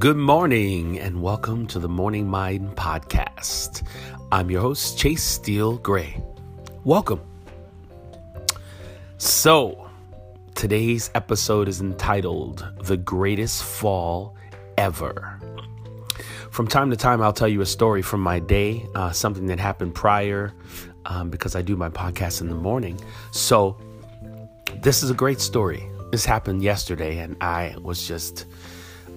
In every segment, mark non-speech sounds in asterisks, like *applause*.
Good morning and welcome to the Morning Mind Podcast. I'm your host, Chase Steele Gray. Welcome. So, today's episode is entitled The Greatest Fall Ever. From time to time, I'll tell you a story from my day, uh, something that happened prior, um, because I do my podcast in the morning. So, this is a great story. This happened yesterday, and I was just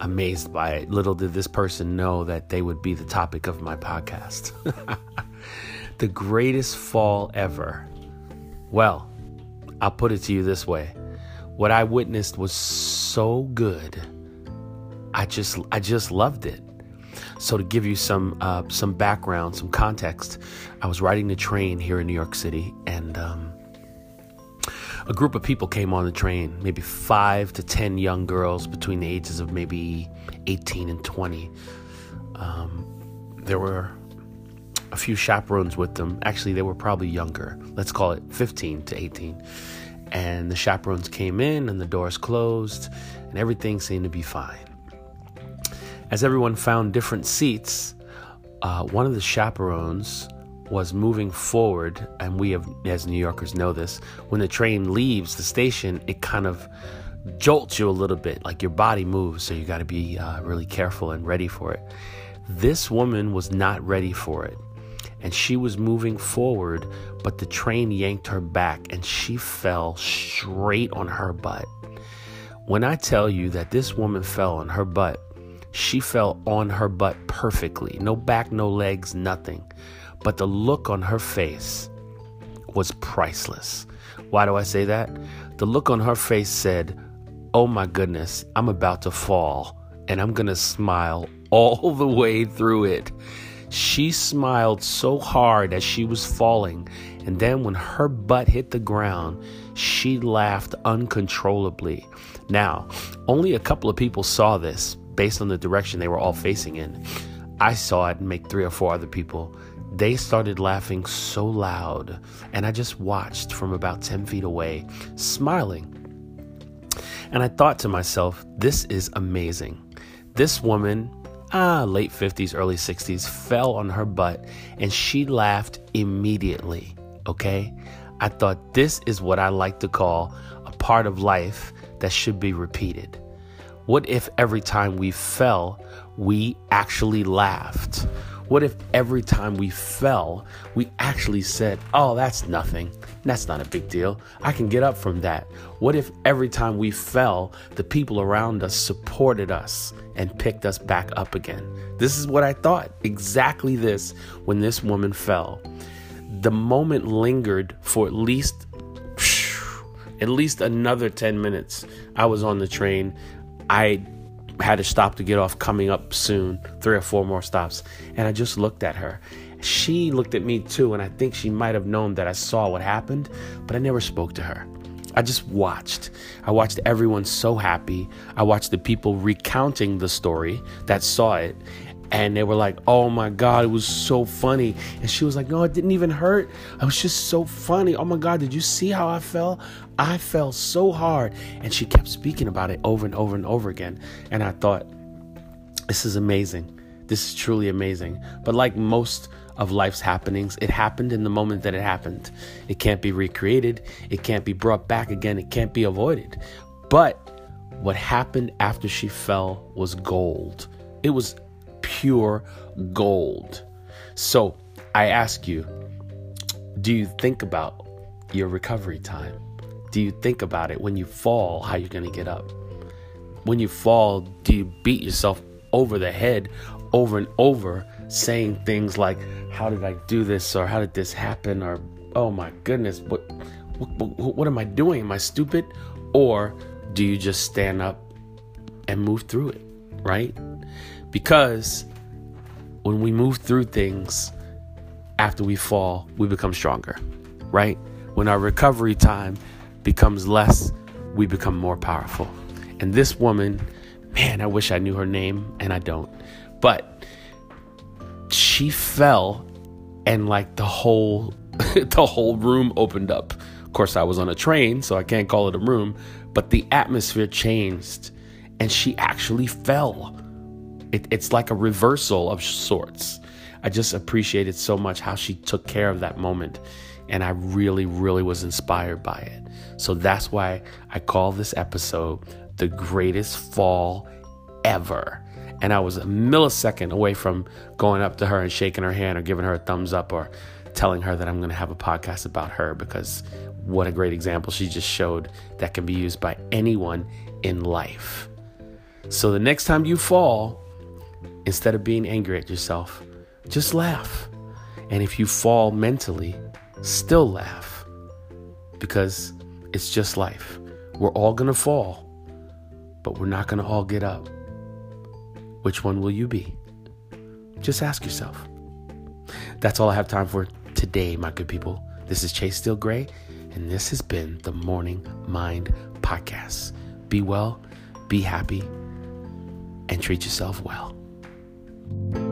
amazed by it. Little did this person know that they would be the topic of my podcast. *laughs* the greatest fall ever. Well, I'll put it to you this way. What I witnessed was so good. I just I just loved it. So to give you some uh, some background, some context, I was riding the train here in New York City, and um, a group of people came on the train, maybe five to 10 young girls between the ages of maybe 18 and 20. Um, there were a few chaperones with them. Actually, they were probably younger. Let's call it 15 to 18. And the chaperones came in, and the doors closed, and everything seemed to be fine. As everyone found different seats, uh, one of the chaperones was moving forward, and we have, as New Yorkers know this, when the train leaves the station, it kind of jolts you a little bit, like your body moves, so you got to be uh, really careful and ready for it. This woman was not ready for it, and she was moving forward, but the train yanked her back, and she fell straight on her butt. When I tell you that this woman fell on her butt, she fell on her butt perfectly. No back, no legs, nothing. But the look on her face was priceless. Why do I say that? The look on her face said, Oh my goodness, I'm about to fall, and I'm gonna smile all *laughs* the way through it. She smiled so hard as she was falling, and then when her butt hit the ground, she laughed uncontrollably. Now, only a couple of people saw this based on the direction they were all facing in. I saw it and make three or four other people they started laughing so loud, and I just watched from about 10 feet away, smiling. And I thought to myself, this is amazing. This woman, ah, late 50s, early 60s, fell on her butt and she laughed immediately. Okay? I thought this is what I like to call a part of life that should be repeated. What if every time we fell, we actually laughed? What if every time we fell, we actually said, Oh, that's nothing. That's not a big deal. I can get up from that. What if every time we fell, the people around us supported us and picked us back up again? This is what I thought. Exactly this when this woman fell. The moment lingered for at least at least another 10 minutes. I was on the train. I had to stop to get off coming up soon, three or four more stops. And I just looked at her. She looked at me too, and I think she might have known that I saw what happened, but I never spoke to her. I just watched. I watched everyone so happy. I watched the people recounting the story that saw it, and they were like, "Oh my god, it was so funny." And she was like, "No, it didn't even hurt. It was just so funny. Oh my god, did you see how I fell? I fell so hard." And she kept speaking about it over and over and over again. And I thought, "This is amazing. This is truly amazing." But like most of life's happenings, it happened in the moment that it happened. It can't be recreated. It can't be brought back again. It can't be avoided. But what happened after she fell was gold. It was pure gold. So I ask you, do you think about your recovery time? Do you think about it when you fall, how you're going to get up? When you fall, do you beat yourself over the head over and over saying things like, How did I do this? or How did this happen? or Oh my goodness, what, what, what am I doing? Am I stupid? Or do you just stand up and move through it, right? Because when we move through things after we fall, we become stronger, right? When our recovery time becomes less, we become more powerful. And this woman, man, I wish I knew her name, and I don't. But she fell, and like the whole *laughs* the whole room opened up. Of course, I was on a train, so I can't call it a room, but the atmosphere changed, and she actually fell It, it's like a reversal of sorts. I just appreciated so much how she took care of that moment. And I really, really was inspired by it. So that's why I call this episode the greatest fall ever. And I was a millisecond away from going up to her and shaking her hand or giving her a thumbs up or telling her that I'm going to have a podcast about her because what a great example she just showed that can be used by anyone in life. So the next time you fall, instead of being angry at yourself, just laugh. And if you fall mentally, still laugh because it's just life. We're all going to fall, but we're not going to all get up. Which one will you be? Just ask yourself. That's all I have time for today, my good people. This is Chase Steele Gray, and this has been the Morning Mind Podcast. Be well, be happy, and treat yourself well thank you